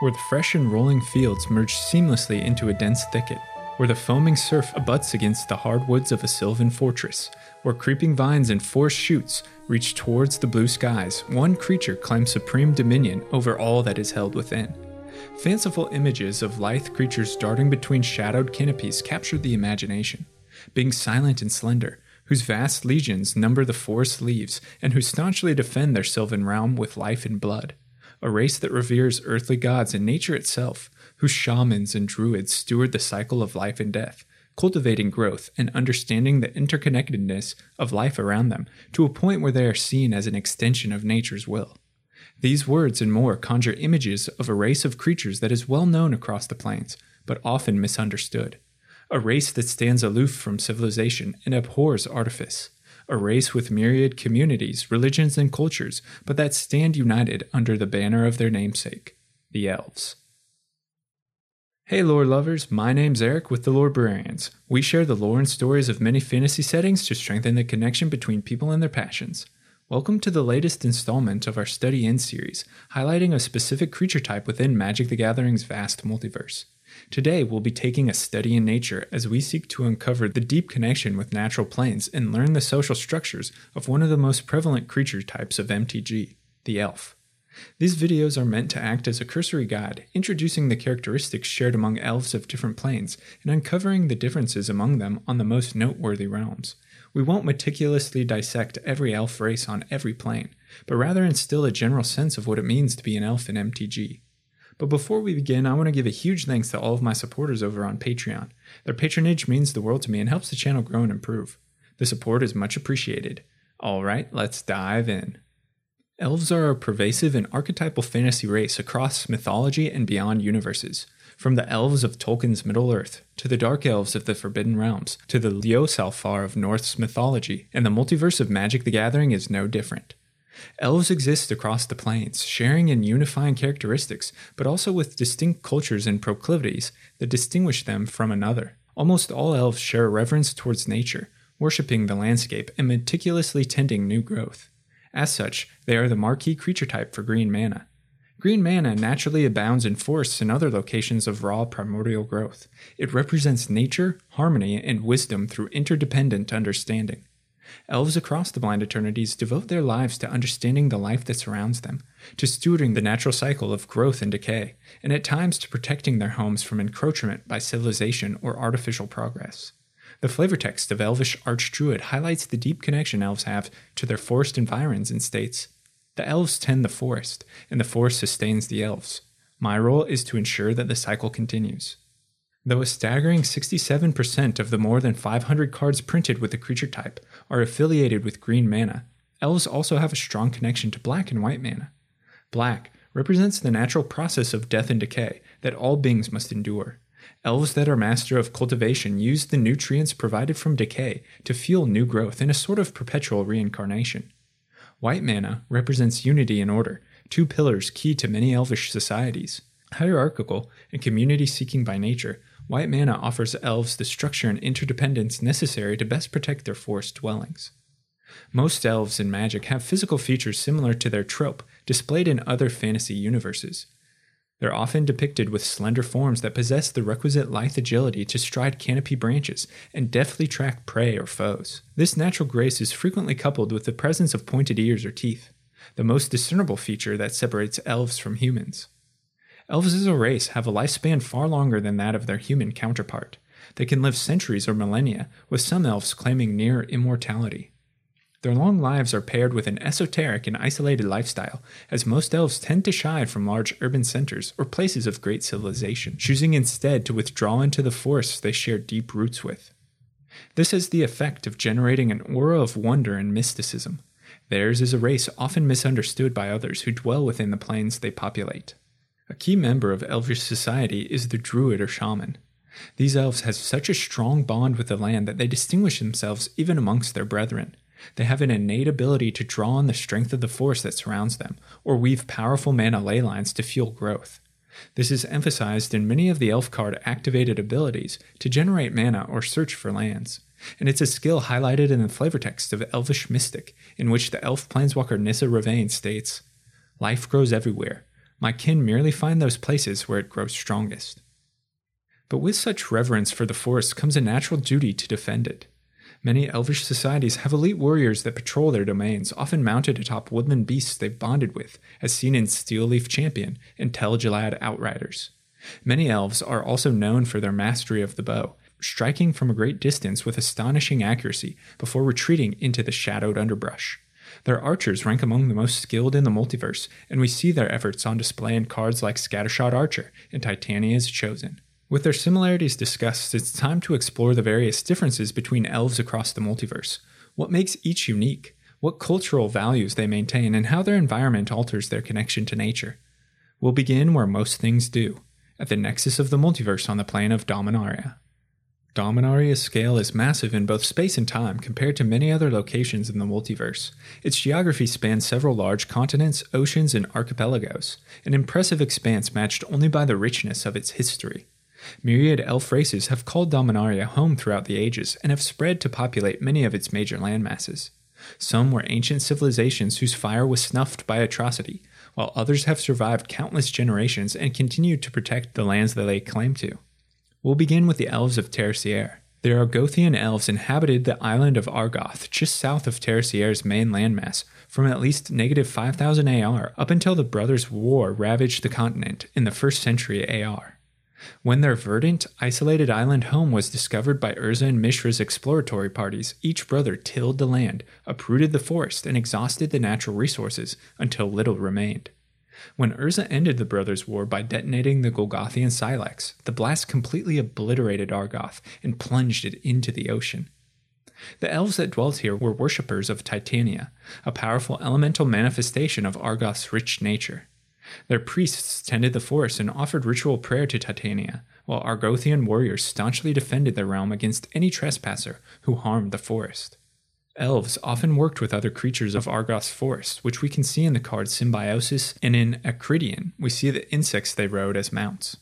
where the fresh and rolling fields merge seamlessly into a dense thicket, where the foaming surf abuts against the hardwoods of a sylvan fortress, where creeping vines and forest shoots reach towards the blue skies, one creature claims supreme dominion over all that is held within. Fanciful images of lithe creatures darting between shadowed canopies capture the imagination. Being silent and slender, whose vast legions number the forest leaves, and who staunchly defend their sylvan realm with life and blood. A race that reveres earthly gods and nature itself, whose shamans and druids steward the cycle of life and death, cultivating growth and understanding the interconnectedness of life around them to a point where they are seen as an extension of nature's will. These words and more conjure images of a race of creatures that is well known across the plains, but often misunderstood. A race that stands aloof from civilization and abhors artifice. A race with myriad communities, religions, and cultures, but that stand united under the banner of their namesake, the Elves. Hey, lore lovers, my name's Eric with the Lorebrarians. We share the lore and stories of many fantasy settings to strengthen the connection between people and their passions. Welcome to the latest installment of our Study In series, highlighting a specific creature type within Magic the Gathering's vast multiverse. Today, we'll be taking a study in nature as we seek to uncover the deep connection with natural planes and learn the social structures of one of the most prevalent creature types of MTG, the elf. These videos are meant to act as a cursory guide, introducing the characteristics shared among elves of different planes and uncovering the differences among them on the most noteworthy realms. We won't meticulously dissect every elf race on every plane, but rather instill a general sense of what it means to be an elf in MTG. But before we begin, I want to give a huge thanks to all of my supporters over on Patreon. Their patronage means the world to me and helps the channel grow and improve. The support is much appreciated. Alright, let's dive in. Elves are a pervasive and archetypal fantasy race across mythology and beyond universes. From the elves of Tolkien's Middle Earth, to the dark elves of the Forgotten Realms, to the Liosalfar of Norse mythology, and the multiverse of Magic the Gathering is no different. Elves exist across the planes, sharing and unifying characteristics, but also with distinct cultures and proclivities that distinguish them from another. Almost all elves share a reverence towards nature, worshipping the landscape and meticulously tending new growth. As such, they are the marquee creature type for green mana. Green mana naturally abounds in forests and other locations of raw primordial growth. It represents nature, harmony, and wisdom through interdependent understanding. Elves across the blind eternities devote their lives to understanding the life that surrounds them, to stewarding the natural cycle of growth and decay, and at times to protecting their homes from encroachment by civilization or artificial progress. The flavor text of Elvish Archdruid highlights the deep connection elves have to their forest environs and states, The elves tend the forest, and the forest sustains the elves. My role is to ensure that the cycle continues. Though a staggering 67% of the more than 500 cards printed with the creature type are affiliated with green mana, elves also have a strong connection to black and white mana. Black represents the natural process of death and decay that all beings must endure. Elves that are master of cultivation use the nutrients provided from decay to fuel new growth in a sort of perpetual reincarnation. White mana represents unity and order, two pillars key to many elvish societies. Hierarchical and community seeking by nature, white mana offers elves the structure and interdependence necessary to best protect their forest dwellings. Most elves in magic have physical features similar to their trope displayed in other fantasy universes. They're often depicted with slender forms that possess the requisite lithe agility to stride canopy branches and deftly track prey or foes. This natural grace is frequently coupled with the presence of pointed ears or teeth, the most discernible feature that separates elves from humans. Elves as a race have a lifespan far longer than that of their human counterpart. They can live centuries or millennia, with some elves claiming near immortality. Their long lives are paired with an esoteric and isolated lifestyle, as most elves tend to shy from large urban centers or places of great civilization, choosing instead to withdraw into the forests they share deep roots with. This has the effect of generating an aura of wonder and mysticism. Theirs is a race often misunderstood by others who dwell within the plains they populate. A key member of elvish society is the druid or shaman. These elves have such a strong bond with the land that they distinguish themselves even amongst their brethren. They have an innate ability to draw on the strength of the force that surrounds them, or weave powerful mana ley lines to fuel growth. This is emphasized in many of the elf card activated abilities to generate mana or search for lands, and it's a skill highlighted in the flavor text of Elvish Mystic, in which the elf planeswalker Nissa Revane states Life grows everywhere. My kin merely find those places where it grows strongest. But with such reverence for the forest comes a natural duty to defend it. Many elvish societies have elite warriors that patrol their domains, often mounted atop woodland beasts they've bonded with, as seen in Steelleaf Champion and Tel Galad Outriders. Many elves are also known for their mastery of the bow, striking from a great distance with astonishing accuracy before retreating into the shadowed underbrush. Their archers rank among the most skilled in the multiverse, and we see their efforts on display in cards like Scattershot Archer and Titania's Chosen. With their similarities discussed, it's time to explore the various differences between elves across the multiverse. What makes each unique? What cultural values they maintain, and how their environment alters their connection to nature. We'll begin where most things do at the nexus of the multiverse on the plane of Dominaria. Dominaria's scale is massive in both space and time compared to many other locations in the multiverse. Its geography spans several large continents, oceans, and archipelagos, an impressive expanse matched only by the richness of its history. Myriad elf races have called Dominaria home throughout the ages and have spread to populate many of its major landmasses. Some were ancient civilizations whose fire was snuffed by atrocity, while others have survived countless generations and continue to protect the lands that they lay claim to. We'll begin with the elves of Terisiare. The Argothian elves inhabited the island of Argoth, just south of Terisiare's main landmass, from at least negative 5000 AR up until the Brothers' War ravaged the continent in the 1st century AR. When their verdant, isolated island home was discovered by Urza and Mishra's exploratory parties, each brother tilled the land, uprooted the forest, and exhausted the natural resources until little remained. When Urza ended the Brothers' War by detonating the Golgothian Sylex, the blast completely obliterated Argoth and plunged it into the ocean. The elves that dwelt here were worshippers of Titania, a powerful elemental manifestation of Argoth's rich nature. Their priests tended the forest and offered ritual prayer to Titania, while Argothian warriors staunchly defended their realm against any trespasser who harmed the forest. Elves often worked with other creatures of Argoth's forest, which we can see in the card Symbiosis, and in Acridian, we see the insects they rode as mounts.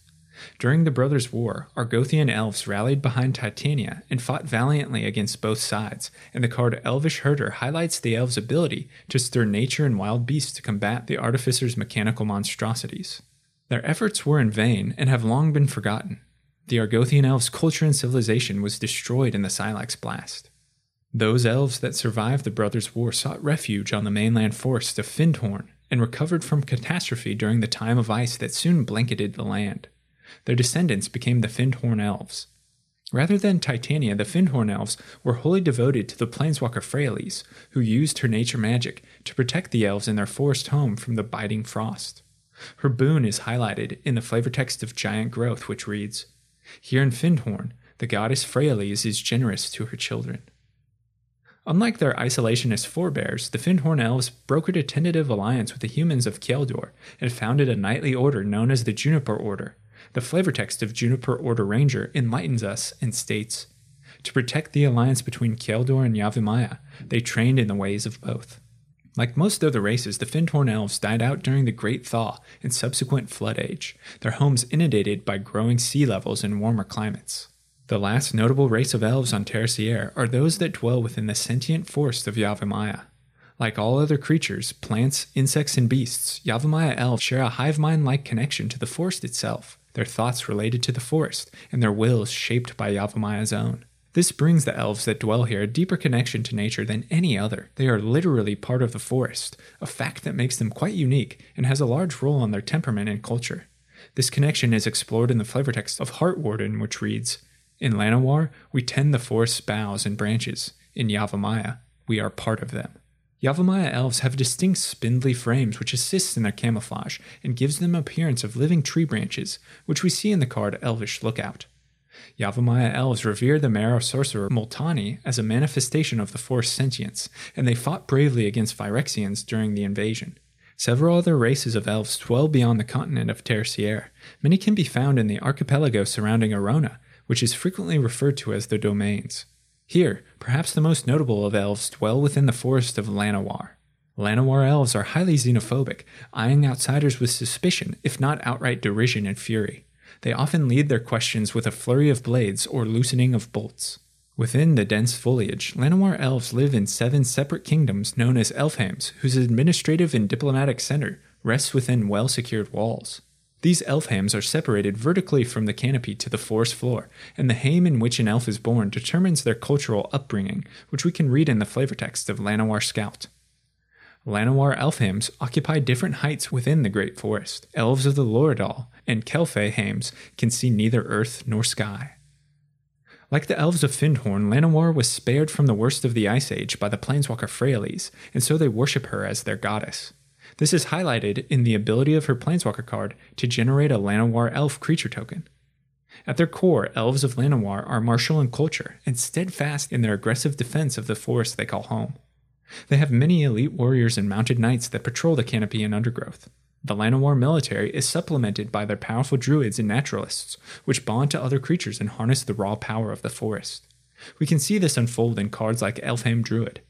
During the Brothers' War, Argothian elves rallied behind Titania and fought valiantly against both sides, and the card Elvish Herder highlights the elves' ability to stir nature and wild beasts to combat the artificer's mechanical monstrosities. Their efforts were in vain and have long been forgotten. The Argothian elves' culture and civilization was destroyed in the Sylex blast. Those elves that survived the Brothers' War sought refuge on the mainland forest of Fyndhorn and recovered from catastrophe during the time of ice that soon blanketed the land. Their descendants became the Fyndhorn elves. Rather than Titania, the Fyndhorn elves were wholly devoted to the planeswalker Freyalise, who used her nature magic to protect the elves in their forest home from the biting frost. Her boon is highlighted in the flavor text of Giant Growth, which reads Here in Fyndhorn, the goddess Freyalise is generous to her children. Unlike their isolationist forebears, the Fyndhorn elves brokered a tentative alliance with the humans of Kjeldor and founded a knightly order known as the Juniper Order. The flavor text of Juniper Order Ranger enlightens us and states To protect the alliance between Kjeldor and Yavimaya, they trained in the ways of both. Like most other races, the Fyndhorn elves died out during the Great Thaw and subsequent Flood Age, their homes inundated by growing sea levels and warmer climates. The last notable race of elves on Terisiare are those that dwell within the sentient forest of Yavimaya. Like all other creatures, plants, insects, and beasts, Yavimaya elves share a hive mind like connection to the forest itself, their thoughts related to the forest, and their wills shaped by Yavimaya's own. This brings the elves that dwell here a deeper connection to nature than any other. They are literally part of the forest, a fact that makes them quite unique and has a large role on their temperament and culture. This connection is explored in the flavor text of Heartwarden, which reads in Llanowar, we tend the forest's boughs and branches. In Yavimaya, we are part of them. Yavimaya elves have distinct spindly frames which assists in their camouflage and gives them appearance of living tree branches, which we see in the card Elvish Lookout. Yavimaya elves revere the maro sorcerer Multani as a manifestation of the forest sentience, and they fought bravely against Phyrexians during the invasion. Several other races of elves dwell beyond the continent of Terisiare. Many can be found in the archipelago surrounding Aerona, which is frequently referred to as their domains. Here, perhaps the most notable of elves dwell within the forest of Llanowar. Llanowar elves are highly xenophobic, eyeing outsiders with suspicion, if not outright derision and fury. They often lead their questions with a flurry of blades or loosening of bolts. Within the dense foliage, Llanowar elves live in seven separate kingdoms known as Elfhames, whose administrative and diplomatic center rests within well secured walls. These elf hames are separated vertically from the canopy to the forest floor, and the hame in which an elf is born determines their cultural upbringing, which we can read in the flavor text of Llanowar Scout. Llanowar elf hames occupy different heights within the Great Forest. Elves of the Loredahl and Kelfey hames can see neither earth nor sky. Like the elves of Fyndhorn, Llanowar was spared from the worst of the Ice Age by the planeswalker Freyalise, and so they worship her as their goddess. This is highlighted in the ability of her Planeswalker card to generate a Llanowar Elf creature token. At their core, elves of Llanowar are martial in culture and steadfast in their aggressive defense of the forest they call home. They have many elite warriors and mounted knights that patrol the canopy and undergrowth. The Llanowar military is supplemented by their powerful druids and naturalists, which bond to other creatures and harness the raw power of the forest. We can see this unfold in cards like Elfhame Druid.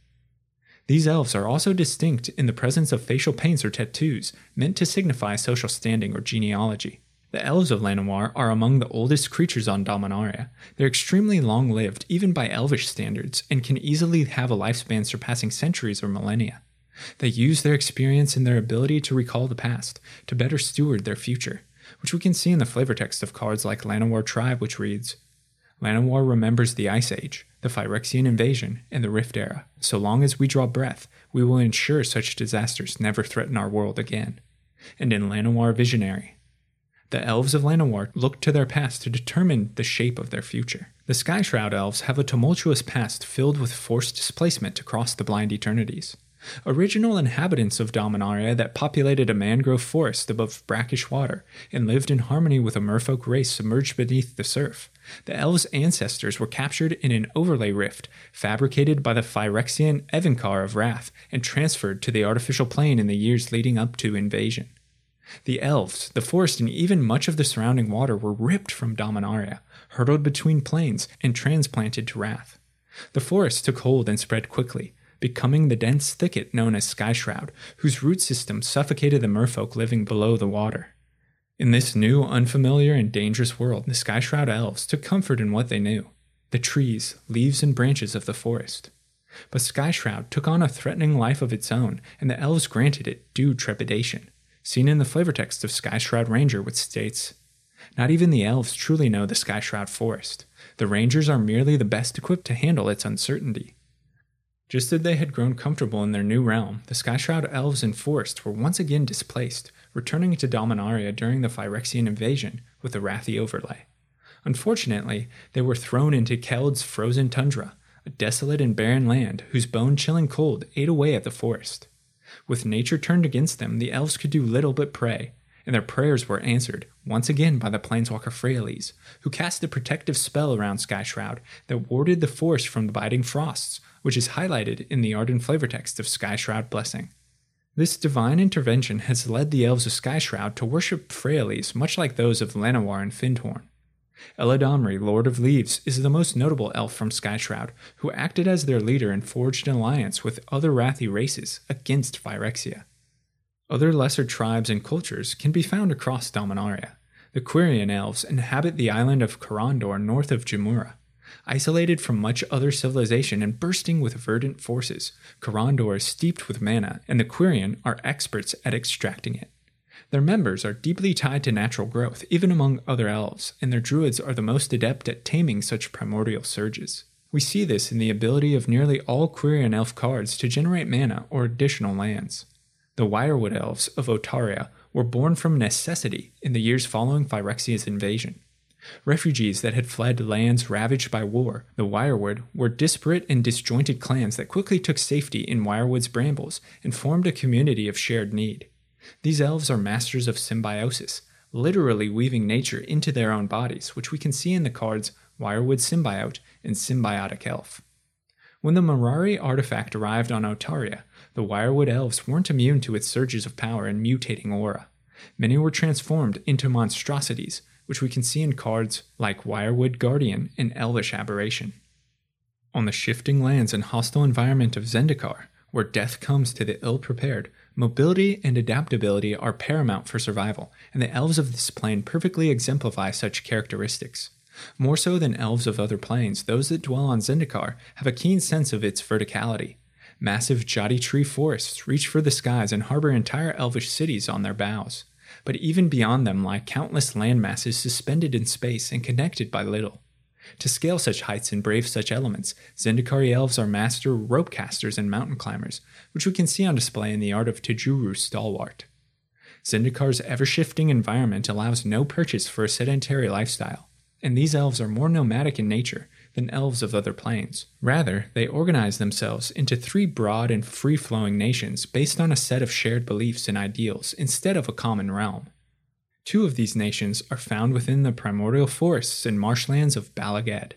These elves are also distinct in the presence of facial paints or tattoos meant to signify social standing or genealogy. The elves of Llanowar are among the oldest creatures on Dominaria. They're extremely long lived, even by elvish standards, and can easily have a lifespan surpassing centuries or millennia. They use their experience and their ability to recall the past to better steward their future, which we can see in the flavor text of cards like Llanowar Tribe, which reads Llanowar remembers the Ice Age, the Phyrexian invasion, and the Rift Era. So long as we draw breath, we will ensure such disasters never threaten our world again. And in Llanowar Visionary, the elves of Llanowar look to their past to determine the shape of their future. The Skyshroud elves have a tumultuous past filled with forced displacement across the blind eternities. Original inhabitants of Dominaria that populated a mangrove forest above brackish water and lived in harmony with a merfolk race submerged beneath the surf. The elves' ancestors were captured in an overlay rift fabricated by the Phyrexian Evincar of Rath and transferred to the artificial plane in the years leading up to invasion. The elves, the forest, and even much of the surrounding water were ripped from Dominaria, hurtled between planes, and transplanted to Rath. The forest took hold and spread quickly, becoming the dense thicket known as Skyshroud, whose root system suffocated the merfolk living below the water. In this new, unfamiliar, and dangerous world, the Skyshroud elves took comfort in what they knew the trees, leaves, and branches of the forest. But Skyshroud took on a threatening life of its own, and the elves granted it due trepidation, seen in the flavor text of Skyshroud Ranger, which states Not even the elves truly know the Skyshroud forest. The Rangers are merely the best equipped to handle its uncertainty. Just as they had grown comfortable in their new realm, the Skyshroud elves and forest were once again displaced, returning to Dominaria during the Phyrexian invasion with the Rathi overlay. Unfortunately, they were thrown into Keld's frozen tundra, a desolate and barren land whose bone chilling cold ate away at the forest. With nature turned against them, the elves could do little but pray, and their prayers were answered once again by the planeswalker Freyalise, who cast a protective spell around Skyshroud that warded the forest from the biting frosts, which is highlighted in the Arden flavor text of Skyshroud Blessing. This divine intervention has led the elves of Skyshroud to worship Freyalise much like those of Llanowar and Fyndhorn. Eladamri, Lord of Leaves, is the most notable elf from Skyshroud, who acted as their leader and forged an alliance with other Rathi races against Phyrexia. Other lesser tribes and cultures can be found across Dominaria. The Quirion elves inhabit the island of Korondor north of Jamuraa. Isolated from much other civilization and bursting with verdant forces, Korondor is steeped with mana, and the Quirion are experts at extracting it. Their members are deeply tied to natural growth, even among other elves, and their druids are the most adept at taming such primordial surges. We see this in the ability of nearly all Quirion elf cards to generate mana or additional lands. The Wirewood elves of Otaria were born from necessity in the years following Phyrexia's invasion. Refugees that had fled lands ravaged by war, the Wirewood were disparate and disjointed clans that quickly took safety in Wirewood's brambles and formed a community of shared need. These elves are masters of symbiosis, literally weaving nature into their own bodies, which we can see in the cards Wirewood Symbiote and Symbiotic Elf. When the Mirari artifact arrived on Otaria, the Wirewood elves weren't immune to its surges of power and mutating aura. Many were transformed into monstrosities, which we can see in cards like Wirewood Guardian and Elvish Aberration. On the shifting lands and hostile environment of Zendikar, where death comes to the ill prepared, mobility and adaptability are paramount for survival, and the elves of this plane perfectly exemplify such characteristics. More so than elves of other planes, those that dwell on Zendikar have a keen sense of its verticality. Massive Jaddi tree forests reach for the skies and harbor entire elvish cities on their boughs. But even beyond them lie countless land masses suspended in space and connected by little. To scale such heights and brave such elements, Zendikari elves are master rope casters and mountain climbers, which we can see on display in the art of Tajuru Stalwart. Zendikar's ever shifting environment allows no purchase for a sedentary lifestyle, and these elves are more nomadic in nature than elves of other planes. Rather, they organize themselves into three broad and free flowing nations based on a set of shared beliefs and ideals instead of a common realm. Two of these nations are found within the primordial forests and marshlands of Bala Ged.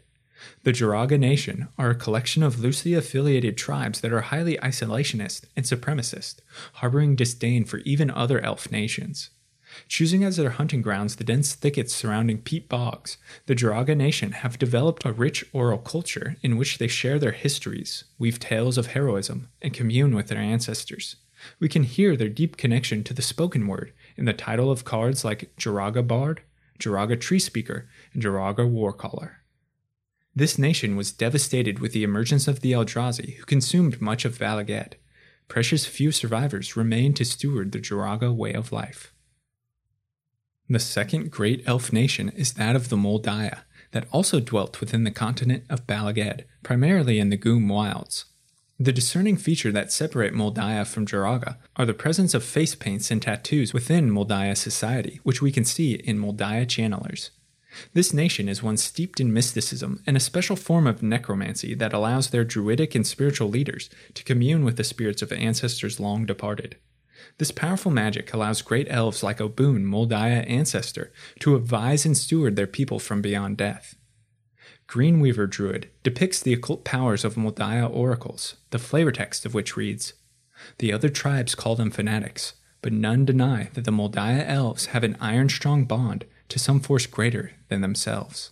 The Joraga Nation are a collection of loosely affiliated tribes that are highly isolationist and supremacist, harboring disdain for even other elf nations. Choosing as their hunting grounds the dense thickets surrounding peat bogs, the Joraga Nation have developed a rich oral culture in which they share their histories, weave tales of heroism, and commune with their ancestors. We can hear their deep connection to the spoken word in the title of cards like Joraga Bard, Joraga Tree Speaker, and Joraga Warcaller. This nation was devastated with the emergence of the Eldrazi, who consumed much of Bala Ged. Precious few survivors remain to steward the Joraga way of life. The second great elf nation is that of the Mul Daya, that also dwelt within the continent of Bala Ged, primarily in the Guum Wilds. The discerning feature that separate Mul Daya from Joraga are the presence of face paints and tattoos within Mul Daya society, which we can see in Mul Daya channelers. This nation is one steeped in mysticism and a special form of necromancy that allows their druidic and spiritual leaders to commune with the spirits of ancestors long departed. This powerful magic allows great elves like Obuun, Mul Daya ancestor, to advise and steward their people from beyond death. Greenweaver Druid depicts the occult powers of Mul Daya oracles, the flavor text of which reads The other tribes call them fanatics, but none deny that the Mul Daya elves have an iron strong bond to some force greater than themselves.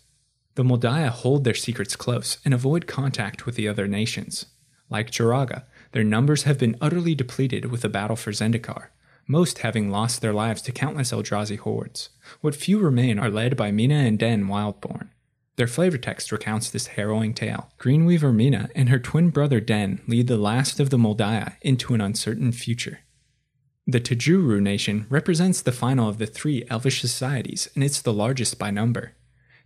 The Mul Daya hold their secrets close and avoid contact with the other nations. Like Joraga, their numbers have been utterly depleted with the battle for Zendikar, most having lost their lives to countless Eldrazi hordes. What few remain are led by Mina and Denn Wildborn. Their flavor text recounts this harrowing tale. Greenweaver Mina and her twin brother Denn lead the last of the Mul Daya into an uncertain future. The Tajuru nation represents the final of the three elvish societies, and it's the largest by number.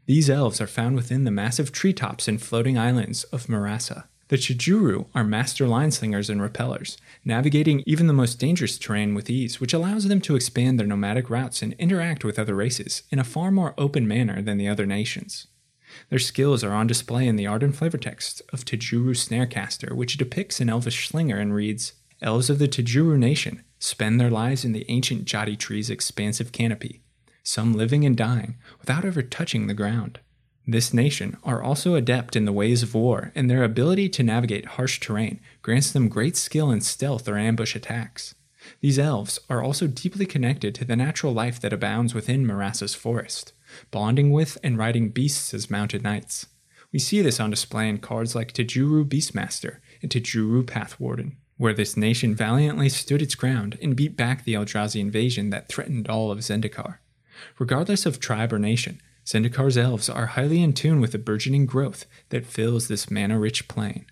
These elves are found within the massive treetops and floating islands of Murasa. The Tajuru are master lineslingers and repellers, navigating even the most dangerous terrain with ease, which allows them to expand their nomadic routes and interact with other races in a far more open manner than the other nations. Their skills are on display in the art and flavor text of Tajuru Snarecaster, which depicts an elvish slinger and reads Elves of the Tajuru nation spend their lives in the ancient Jaddi tree's expansive canopy, some living and dying without ever touching the ground. This nation are also adept in the ways of war, and their ability to navigate harsh terrain grants them great skill in stealth or ambush attacks. These elves are also deeply connected to the natural life that abounds within Murasa's forest bonding with and riding beasts as mounted knights. We see this on display in cards like Tajuru Beastmaster and Tajuru Pathwarden, where this nation valiantly stood its ground and beat back the Eldrazi invasion that threatened all of Zendikar. Regardless of tribe or nation, Zendikar's elves are highly in tune with the burgeoning growth that fills this mana rich plain.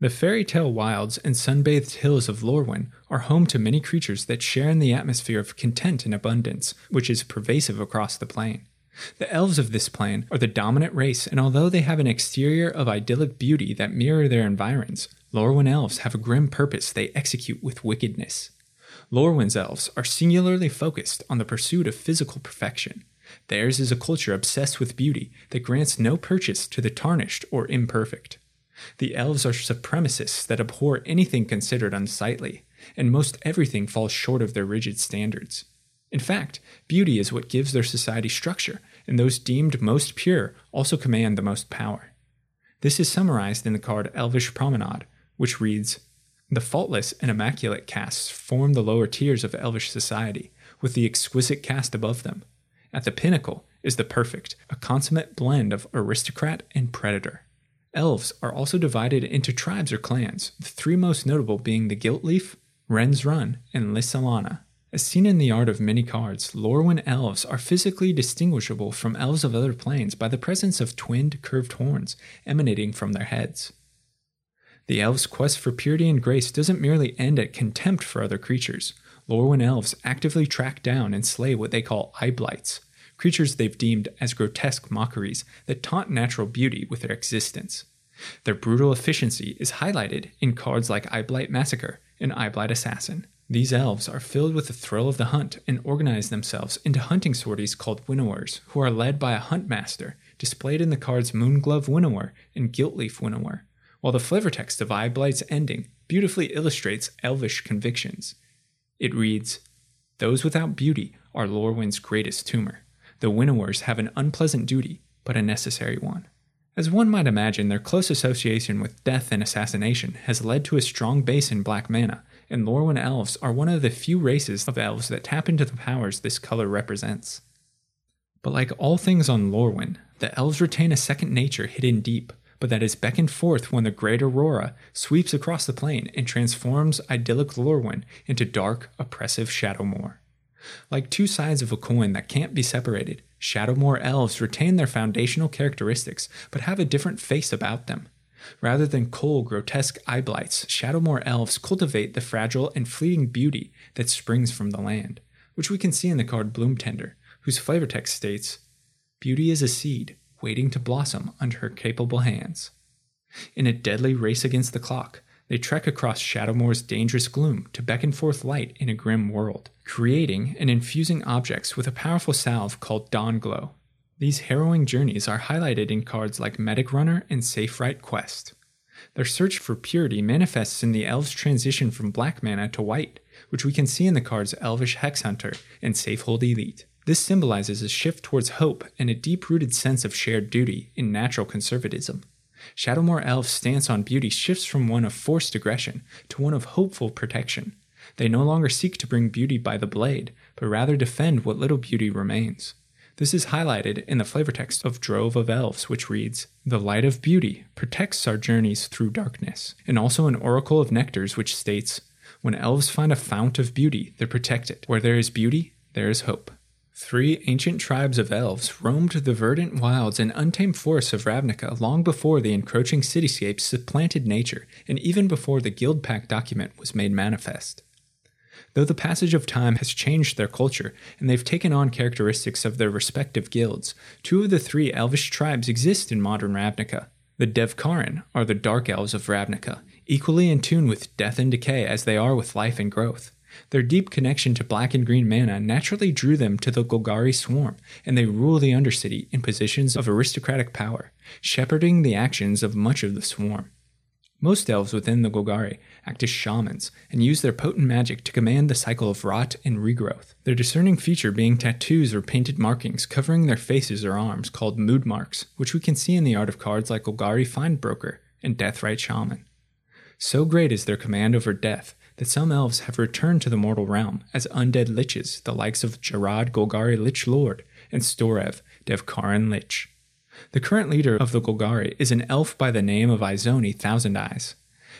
The fairy tale wilds and sun-bathed hills of Lorwyn are home to many creatures that share in the atmosphere of content and abundance, which is pervasive across the plain. The elves of this plane are the dominant race, and although they have an exterior of idyllic beauty that mirror their environs, Lorwyn elves have a grim purpose they execute with wickedness. Lorwyn's elves are singularly focused on the pursuit of physical perfection. Theirs is a culture obsessed with beauty that grants no purchase to the tarnished or imperfect. The elves are supremacists that abhor anything considered unsightly, and most everything falls short of their rigid standards. In fact, beauty is what gives their society structure, and those deemed most pure also command the most power. This is summarized in the card Elvish Promenade, which reads The faultless and immaculate castes form the lower tiers of Elvish society, with the exquisite caste above them. At the pinnacle is the perfect, a consummate blend of aristocrat and predator. Elves are also divided into tribes or clans, the three most notable being the Giltleaf, Wren's Run, and Lys Alana. As seen in the art of many cards, Lorwyn elves are physically distinguishable from elves of other planes by the presence of twinned curved horns emanating from their heads. The elves' quest for purity and grace doesn't merely end at contempt for other creatures. Lorwyn elves actively track down and slay what they call eye blights, creatures they've deemed as grotesque mockeries that taunt natural beauty with their existence. Their brutal efficiency is highlighted in cards like Eyeblight Massacre and Eyeblight Assassin. These elves are filled with the thrill of the hunt and organize themselves into hunting sorties called winnowers, who are led by a hunt master, displayed in the cards Moonglove Winnower and Giltleaf Winnower, while the flavor text of Eyeblight's ending beautifully illustrates elvish convictions. It reads Those without beauty are Lorwyn's greatest tumor. The winnowers have an unpleasant duty, but a necessary one. As one might imagine, their close association with death and assassination has led to a strong base in black mana, and Lorwyn elves are one of the few races of elves that tap into the powers this color represents. But like all things on Lorwyn, the elves retain a second nature hidden deep, but that is beckoned forth when the great aurora sweeps across the plain and transforms idyllic Lorwyn into dark, oppressive Shadowmoor. Like two sides of a coin that can't be separated, Shadowmoor elves retain their foundational characteristics, but have a different face about them. Rather than cold, grotesque eyeblights, Shadowmoor elves cultivate the fragile and fleeting beauty that springs from the land, which we can see in the card Bloomtender, whose flavor text states Beauty is a seed waiting to blossom under her capable hands. In a deadly race against the clock, they trek across Shadowmoor's dangerous gloom to beckon forth light in a grim world, creating and infusing objects with a powerful salve called Dawnglow. These harrowing journeys are highlighted in cards like Medic Runner and Safewright Quest. Their search for purity manifests in the elves' transition from black mana to white, which we can see in the cards Elvish Hex Hunter and Safehold Elite. This symbolizes a shift towards hope and a deep rooted sense of shared duty in natural conservatism. Shadowmoor Elves' stance on beauty shifts from one of forced aggression to one of hopeful protection. They no longer seek to bring beauty by the blade, but rather defend what little beauty remains. This is highlighted in the flavor text of Drove of Elves, which reads The light of beauty protects our journeys through darkness, and also an Oracle of Nectars, which states When elves find a fount of beauty, they protect it. Where there is beauty, there is hope. Three ancient tribes of elves roamed the verdant wilds and untamed forests of Ravnica long before the encroaching cityscapes supplanted nature and even before the Guild Pact document was made manifest. Though the passage of time has changed their culture and they've taken on characteristics of their respective guilds, two of the three elvish tribes exist in modern Ravnica. The Devkarin are the dark elves of Ravnica, equally in tune with death and decay as they are with life and growth. Their deep connection to black and green mana naturally drew them to the Golgari swarm, and they rule the Undercity in positions of aristocratic power, shepherding the actions of much of the swarm. Most elves within the Golgari act as shamans and use their potent magic to command the cycle of rot and regrowth, their discerning feature being tattoos or painted markings covering their faces or arms called mood marks, which we can see in the art of cards like Golgari Findbroker and Deathrite Shaman. So great is their command over death that some elves have returned to the mortal realm as undead liches, the likes of Jarad Golgari Lich Lord and Storrev Devkarin Lich. The current leader of the Golgari is an elf by the name of Izoni Thousand Eyes.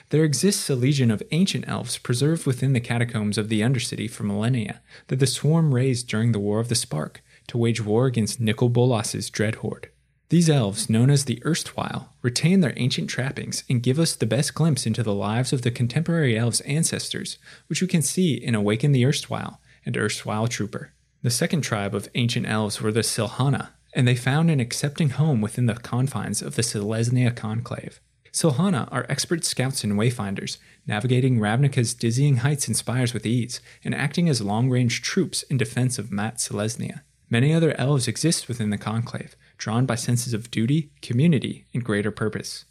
There exists a legion of ancient elves preserved within the catacombs of the Undercity for millennia that the swarm raised during the War of the Spark to wage war against Nicol Bolas's dread horde. These elves, known as the Erstwhile, retain their ancient trappings and give us the best glimpse into the lives of the contemporary elves' ancestors, which we can see in Awaken the Erstwhile and Erstwhile Trooper. The second tribe of ancient elves were the Silhana, and they found an accepting home within the confines of the Selesnya Conclave. Silhana are expert scouts and wayfinders, navigating Ravnica's dizzying heights and spires with ease, and acting as long range troops in defense of Mat Selesnya. Many other elves exist within the Conclave, drawn by senses of duty, community, and greater purpose.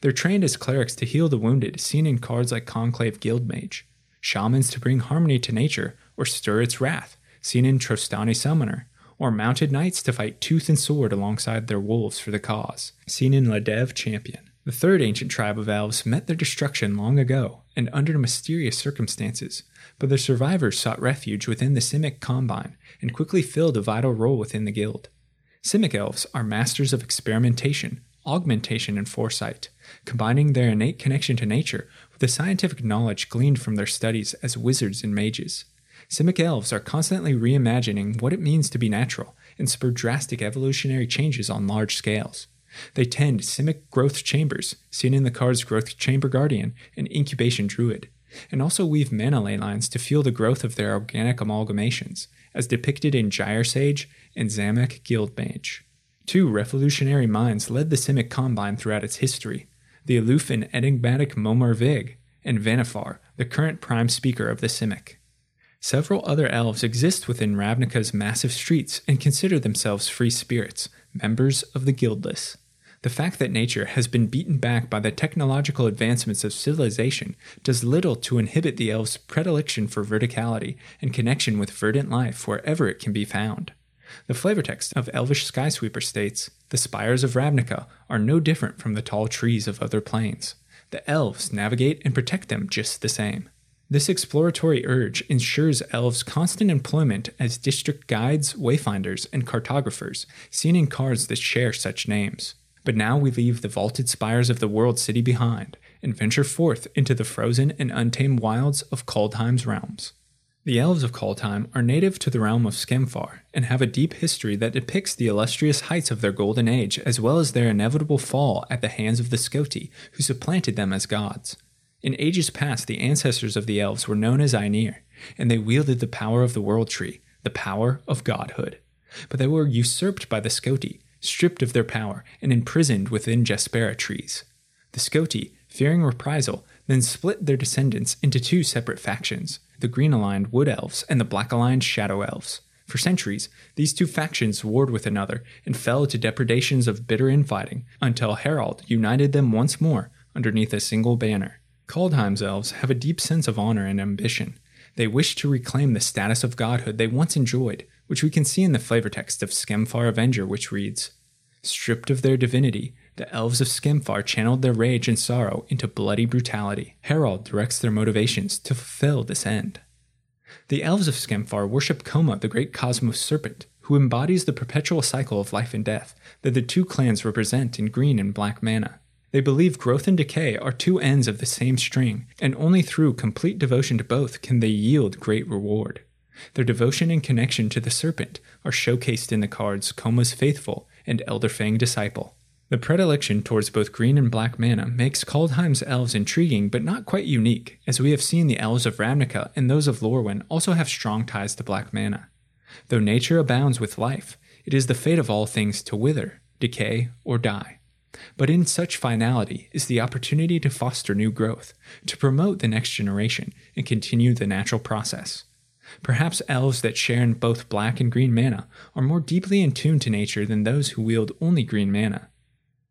They're trained as clerics to heal the wounded, seen in cards like Conclave Guildmage, shamans to bring harmony to nature or stir its wrath, seen in Trostani Summoner, or mounted knights to fight tooth and sword alongside their wolves for the cause, seen in Ledev Champion. The third ancient tribe of elves met their destruction long ago and under mysterious circumstances, but their survivors sought refuge within the Simic Combine and quickly filled a vital role within the guild. Simic elves are masters of experimentation, augmentation, and foresight, combining their innate connection to nature with the scientific knowledge gleaned from their studies as wizards and mages. Simic elves are constantly reimagining what it means to be natural and spur drastic evolutionary changes on large scales. They tend simic growth chambers, seen in the card's Growth Chamber Guardian and Incubation Druid, and also weave mana ley lines to fuel the growth of their organic amalgamations, as depicted in Gyre Sage and Zameck Guild Mage. Two revolutionary minds led the Simic Combine throughout its history the aloof and enigmatic Momir Vig, and Vannifar, the current prime speaker of the Simic. Several other elves exist within Ravnica's massive streets and consider themselves free spirits, members of the Guildless. The fact that nature has been beaten back by the technological advancements of civilization does little to inhibit the elves' predilection for verticality and connection with verdant life wherever it can be found. The flavor text of Elvish Skysweeper states The spires of Ravnica are no different from the tall trees of other planes. The elves navigate and protect them just the same. This exploratory urge ensures elves constant employment as district guides, wayfinders, and cartographers, seen in cards that share such names. But now we leave the vaulted spires of the world city behind and venture forth into the frozen and untamed wilds of Kaldheim's realms. The elves of Kaldheim are native to the realm of Skemfar and have a deep history that depicts the illustrious heights of their golden age as well as their inevitable fall at the hands of the Skoti, who supplanted them as gods. In ages past, the ancestors of the elves were known as Ainir, and they wielded the power of the World Tree, the power of godhood. But they were usurped by the Skoti, stripped of their power, and imprisoned within Jaspera trees. The Skoti, fearing reprisal, then split their descendants into two separate factions the green aligned Wood Elves and the black aligned Shadow Elves. For centuries, these two factions warred with another and fell to depredations of bitter infighting until Harald united them once more underneath a single banner. Kaldheim's elves have a deep sense of honor and ambition. They wish to reclaim the status of godhood they once enjoyed, which we can see in the flavor text of Skemfar Avenger, which reads Stripped of their divinity, the elves of Skemfar channeled their rage and sorrow into bloody brutality. Harald directs their motivations to fulfill this end. The elves of Skemfar worship Koma, the great cosmos serpent, who embodies the perpetual cycle of life and death that the two clans represent in green and black mana. They believe growth and decay are two ends of the same string, and only through complete devotion to both can they yield great reward. Their devotion and connection to the serpent are showcased in the cards Koma's Faithful and Elderfang Disciple. The predilection towards both green and black mana makes Kaldheim's elves intriguing but not quite unique, as we have seen the elves of Ravnica and those of Lorwyn also have strong ties to black mana. Though nature abounds with life, it is the fate of all things to wither, decay, or die. But in such finality is the opportunity to foster new growth, to promote the next generation, and continue the natural process. Perhaps elves that share in both black and green mana are more deeply in tune to nature than those who wield only green mana.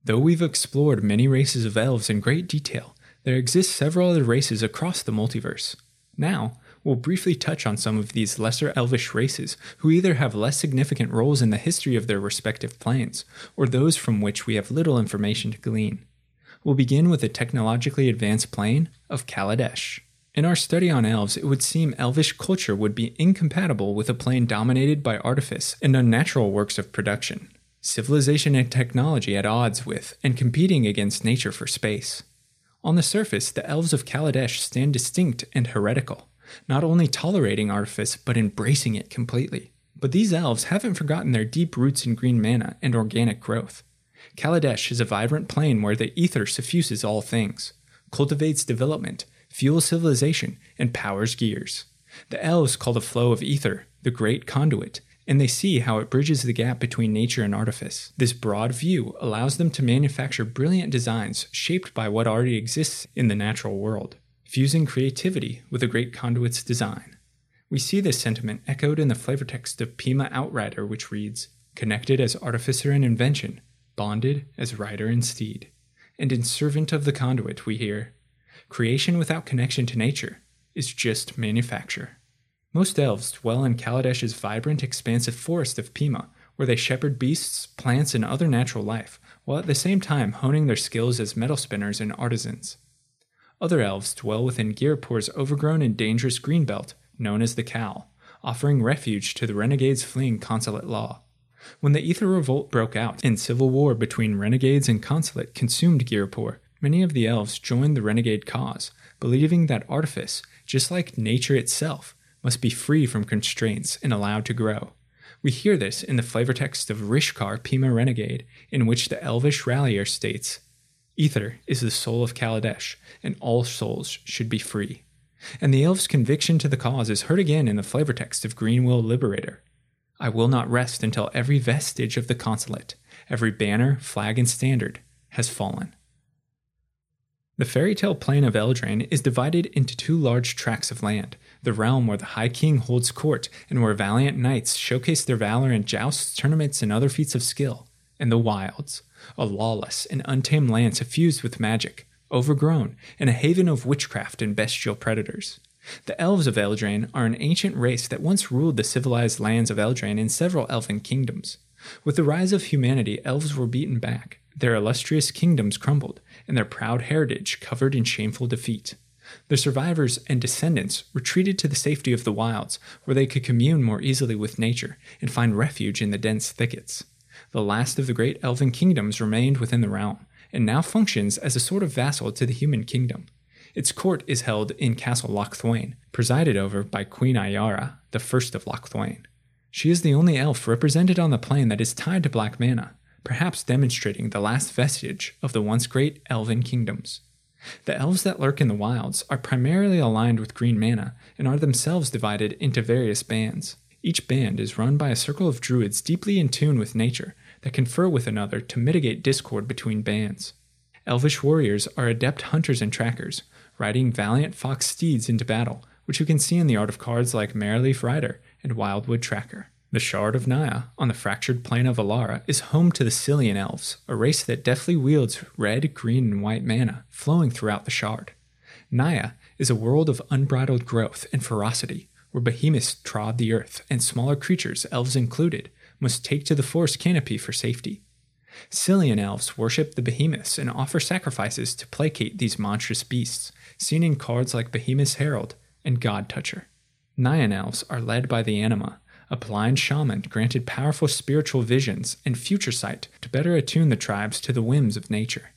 Though we've explored many races of elves in great detail, there exist several other races across the multiverse. Now, we'll briefly touch on some of these lesser elvish races who either have less significant roles in the history of their respective planes, or those from which we have little information to glean. We'll begin with the technologically advanced plane of Kaladesh. In our study on elves, it would seem elvish culture would be incompatible with a plane dominated by artifice and unnatural works of production, civilization and technology at odds with and competing against nature for space. On the surface, the elves of Kaladesh stand distinct and heretical not only tolerating artifice, but embracing it completely. But these elves haven't forgotten their deep roots in green mana and organic growth. Kaladesh is a vibrant plane where the ether suffuses all things, cultivates development, fuels civilization, and powers gears. The elves call the flow of ether the great conduit, and they see how it bridges the gap between nature and artifice. This broad view allows them to manufacture brilliant designs shaped by what already exists in the natural world fusing creativity with a great conduit's design. We see this sentiment echoed in the flavor text of Peema Outrider, which reads Connected as artificer and invention, bonded as rider and steed. And in Servant of the Conduit, we hear Creation without connection to nature is just manufacture. Most elves dwell in Kaladesh's vibrant, expansive forest of Peema, where they shepherd beasts, plants, and other natural life, while at the same time honing their skills as metal spinners and artisans. Other elves dwell within Ghirapur's overgrown and dangerous green belt, known as the Cal, offering refuge to the renegades fleeing consulate law. When the Ether Revolt broke out and civil war between renegades and consulate consumed Ghirapur, many of the elves joined the renegade cause, believing that artifice, just like nature itself, must be free from constraints and allowed to grow. We hear this in the flavor text of Rishkar Peema Renegade, in which the elvish rallier states Ether is the soul of Kaladesh, and all souls should be free. And the elf's conviction to the cause is heard again in the flavor text of Greenwheel Liberator. I will not rest until every vestige of the consulate, every banner, flag, and standard has fallen. The fairy tale plane of Eldraine is divided into two large tracts of land the realm where the High King holds court and where valiant knights showcase their valor in jousts, tournaments, and other feats of skill, and the wilds, a lawless and untamed land suffused with magic, overgrown, and a haven of witchcraft and bestial predators. The elves of Eldraine are an ancient race that once ruled the civilized lands of Eldraine in several elven kingdoms. With the rise of humanity, elves were beaten back, their illustrious kingdoms crumbled, and their proud heritage covered in shameful defeat. The survivors and descendants retreated to the safety of the wilds, where they could commune more easily with nature and find refuge in the dense thickets. The last of the great elven kingdoms remained within the realm, and now functions as a sort of vassal to the human kingdom. Its court is held in Castle Locthwain, presided over by Queen Ayara, the first of Locthwain. She is the only elf represented on the plane that is tied to black mana, perhaps demonstrating the last vestige of the once great elven kingdoms. The elves that lurk in the wilds are primarily aligned with green mana and are themselves divided into various bands. Each band is run by a circle of druids deeply in tune with nature that confer with another to mitigate discord between bands. Elvish warriors are adept hunters and trackers, riding valiant fox steeds into battle, which you can see in the art of cards like Maraleaf Rider and Wildwood Tracker. The Shard of Naya, on the fractured plane of Alara, is home to the Cylian Elves, a race that deftly wields red, green, and white mana flowing throughout the Shard. Naya is a world of unbridled growth and ferocity, where behemoths trod the earth, and smaller creatures, elves included, must take to the forest canopy for safety. Cylian elves worship the behemoths and offer sacrifices to placate these monstrous beasts, seen in cards like Behemoth's Herald and God Toucher. Nayan elves are led by the Anima, a blind shaman granted powerful spiritual visions and future sight to better attune the tribes to the whims of nature.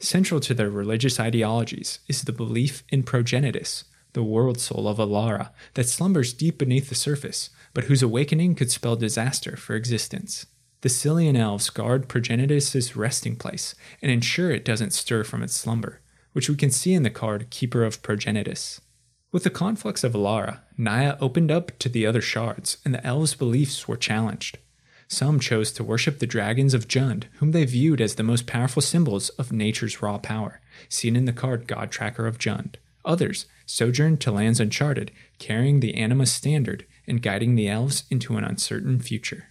Central to their religious ideologies is the belief in progenitus, the world soul of Alara that slumbers deep beneath the surface, but whose awakening could spell disaster for existence. The Cylian elves guard progenitus's resting place and ensure it doesn't stir from its slumber, which we can see in the card Keeper of Progenitus. With the conflux of Alara, Naya opened up to the other shards, and the elves' beliefs were challenged. Some chose to worship the dragons of Jund, whom they viewed as the most powerful symbols of nature's raw power, seen in the card Godtracker of Jund. Others sojourned to lands uncharted, carrying the Anima standard and guiding the elves into an uncertain future.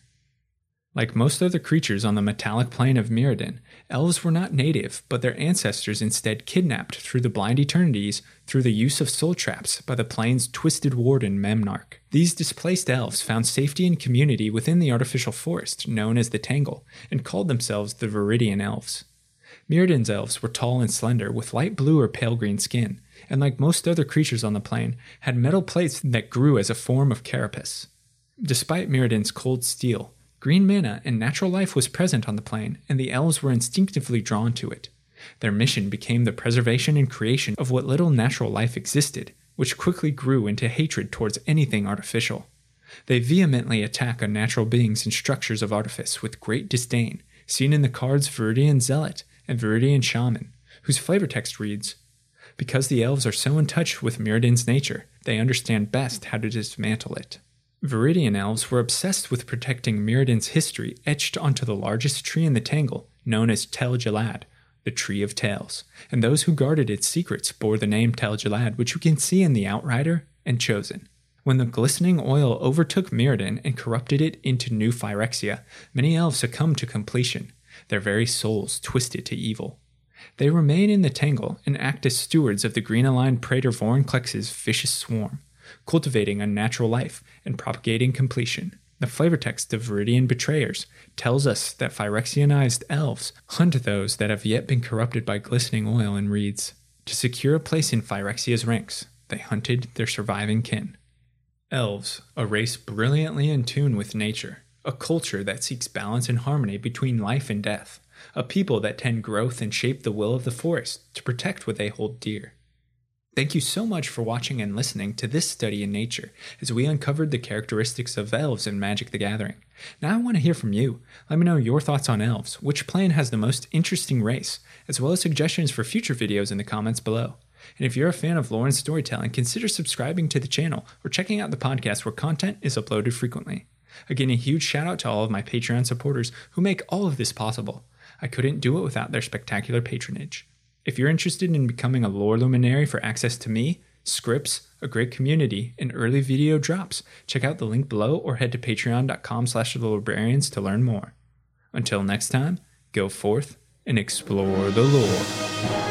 Like most other creatures on the metallic plane of Mirrodin, elves were not native, but their ancestors instead kidnapped through the blind eternities through the use of soul traps by the plane's twisted warden Memnarch. These displaced elves found safety and community within the artificial forest known as the Tangle and called themselves the Viridian Elves. Mirrodin's elves were tall and slender with light blue or pale green skin, and like most other creatures on the plane, had metal plates that grew as a form of carapace. Despite Mirrodin's cold steel, Green mana and natural life was present on the plane, and the elves were instinctively drawn to it. Their mission became the preservation and creation of what little natural life existed, which quickly grew into hatred towards anything artificial. They vehemently attack unnatural beings and structures of artifice with great disdain, seen in the cards Viridian Zealot and Viridian Shaman, whose flavor text reads Because the elves are so in touch with Mirrodin's nature, they understand best how to dismantle it. Viridian elves were obsessed with protecting Mirrodin's history etched onto the largest tree in the Tangle, known as Tel Jilad, the Tree of Tales, and those who guarded its secrets bore the name Tel Jilad, which you can see in the Outrider and Chosen. When the glistening oil overtook Mirrodin and corrupted it into new Phyrexia, many elves succumbed to completion, their very souls twisted to evil. They remain in the Tangle and act as stewards of the green aligned Praetor Vorinclex's vicious swarm cultivating unnatural life and propagating completion. The flavor text of Viridian Betrayers tells us that Phyrexianized elves hunt those that have yet been corrupted by glistening oil and reeds. To secure a place in Phyrexia's ranks, they hunted their surviving kin. Elves, a race brilliantly in tune with nature, a culture that seeks balance and harmony between life and death, a people that tend growth and shape the will of the forest to protect what they hold dear. Thank you so much for watching and listening to this study in nature as we uncovered the characteristics of elves in Magic the Gathering. Now I want to hear from you. Let me know your thoughts on elves, which plane has the most interesting race, as well as suggestions for future videos in the comments below. And if you're a fan of Lauren's storytelling, consider subscribing to the channel or checking out the podcast where content is uploaded frequently. Again, a huge shout out to all of my Patreon supporters who make all of this possible. I couldn't do it without their spectacular patronage. If you're interested in becoming a lore luminary for access to me, scripts, a great community, and early video drops, check out the link below or head to patreon.com slash lorebrarians to learn more. Until next time, go forth and explore the lore.